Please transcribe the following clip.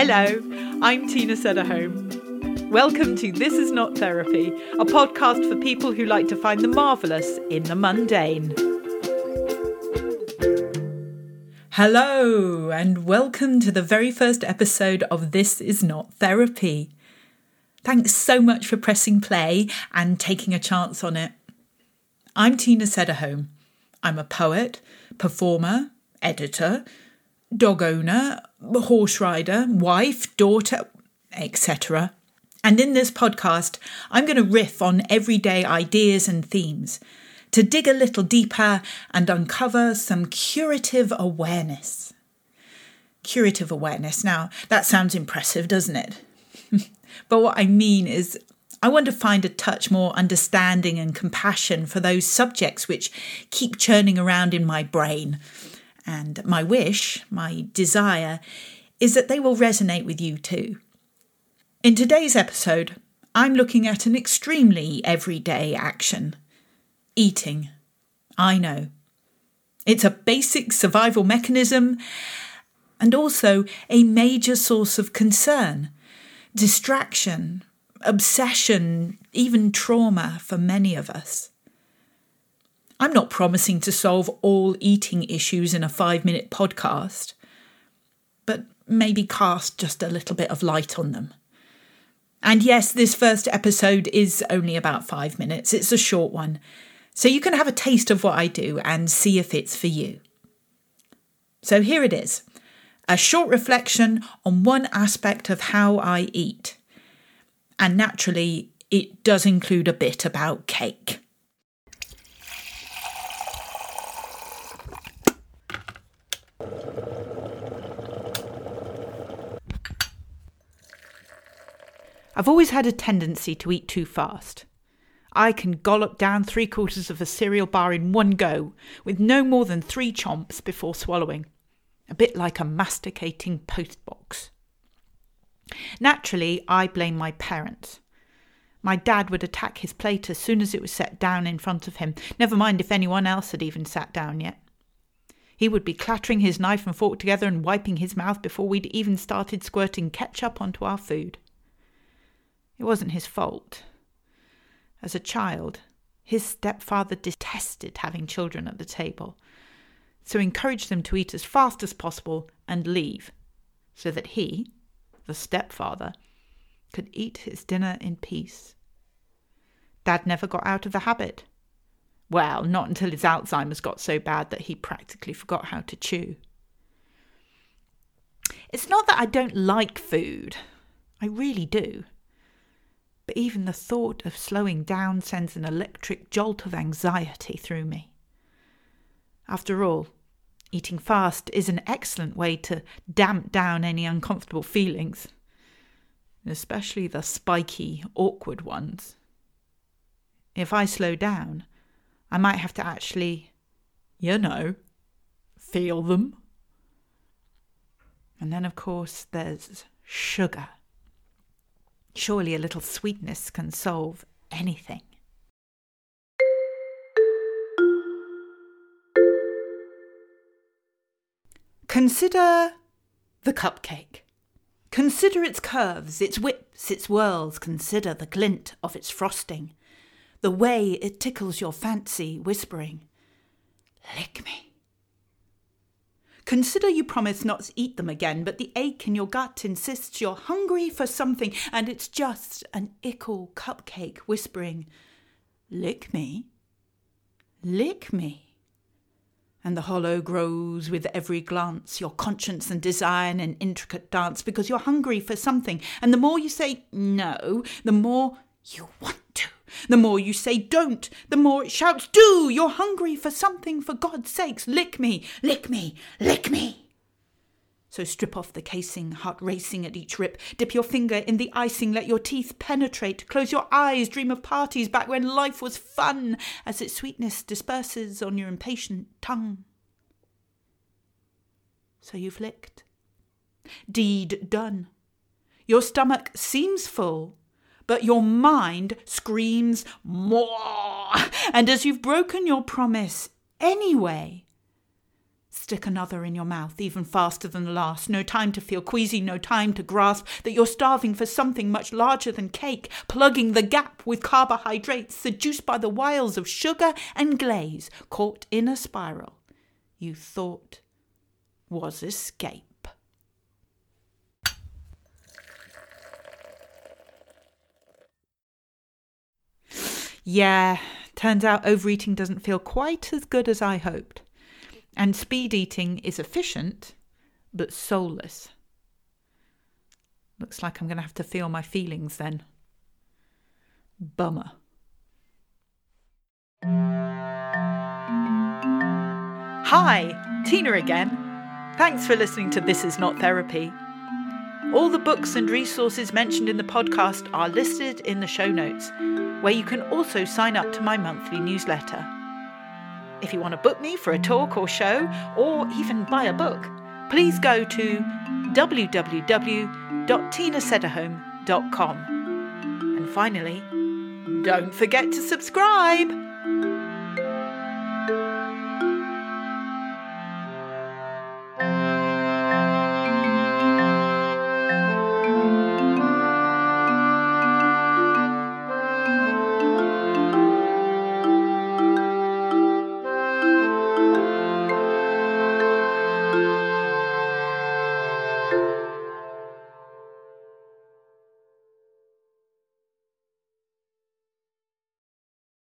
Hello, I'm Tina Sederholm. Welcome to This Is Not Therapy, a podcast for people who like to find the marvellous in the mundane. Hello, and welcome to the very first episode of This Is Not Therapy. Thanks so much for pressing play and taking a chance on it. I'm Tina Sederholm. I'm a poet, performer, editor, dog owner, horse rider, wife, daughter, etc. And in this podcast, I'm going to riff on everyday ideas and themes to dig a little deeper and uncover some curative awareness. Curative awareness. Now, that sounds impressive, doesn't it? but what I mean is, I want to find a touch more understanding and compassion for those subjects which keep churning around in my brain and my wish, my desire, is that they will resonate with you too. In today's episode, I'm looking at an extremely everyday action eating. I know. It's a basic survival mechanism and also a major source of concern, distraction, obsession, even trauma for many of us. I'm not promising to solve all eating issues in a five minute podcast, but maybe cast just a little bit of light on them. And yes, this first episode is only about five minutes, it's a short one, so you can have a taste of what I do and see if it's for you. So here it is a short reflection on one aspect of how I eat. And naturally, it does include a bit about cake. I've always had a tendency to eat too fast. I can gollop down three quarters of a cereal bar in one go, with no more than three chomps before swallowing, a bit like a masticating postbox. Naturally, I blame my parents. My dad would attack his plate as soon as it was set down in front of him, never mind if anyone else had even sat down yet. He would be clattering his knife and fork together and wiping his mouth before we'd even started squirting ketchup onto our food. It wasn't his fault. As a child, his stepfather detested having children at the table, so encouraged them to eat as fast as possible and leave, so that he, the stepfather, could eat his dinner in peace. Dad never got out of the habit. Well, not until his Alzheimer's got so bad that he practically forgot how to chew. It's not that I don't like food, I really do but even the thought of slowing down sends an electric jolt of anxiety through me. After all, eating fast is an excellent way to damp down any uncomfortable feelings, especially the spiky, awkward ones. If I slow down, I might have to actually, you know, feel them. And then, of course, there's sugar. Surely a little sweetness can solve anything. Consider the cupcake. Consider its curves, its whips, its whirls. Consider the glint of its frosting, the way it tickles your fancy, whispering, Lick me. Consider you promise not to eat them again, but the ache in your gut insists you're hungry for something, and it's just an ickle cupcake whispering, Lick me, lick me. And the hollow grows with every glance, your conscience and desire in an intricate dance, because you're hungry for something. And the more you say no, the more you want. The more you say don't, the more it shouts do. You're hungry for something, for God's sakes. Lick me, lick me, lick me. So strip off the casing, heart racing at each rip. Dip your finger in the icing, let your teeth penetrate. Close your eyes, dream of parties back when life was fun, as its sweetness disperses on your impatient tongue. So you've licked. Deed done. Your stomach seems full, but your mind screams more. And as you've broken your promise anyway, Stick another in your mouth even faster than the last. No time to feel queasy, no time to grasp that you're starving for something much larger than cake, plugging the gap with carbohydrates, seduced by the wiles of sugar and glaze, caught in a spiral you thought was escape. Yeah, turns out overeating doesn't feel quite as good as I hoped. And speed eating is efficient, but soulless. Looks like I'm going to have to feel my feelings then. Bummer. Hi, Tina again. Thanks for listening to This Is Not Therapy. All the books and resources mentioned in the podcast are listed in the show notes, where you can also sign up to my monthly newsletter. If you want to book me for a talk or show, or even buy a book, please go to www.tinasederholm.com. And finally, don't forget to subscribe!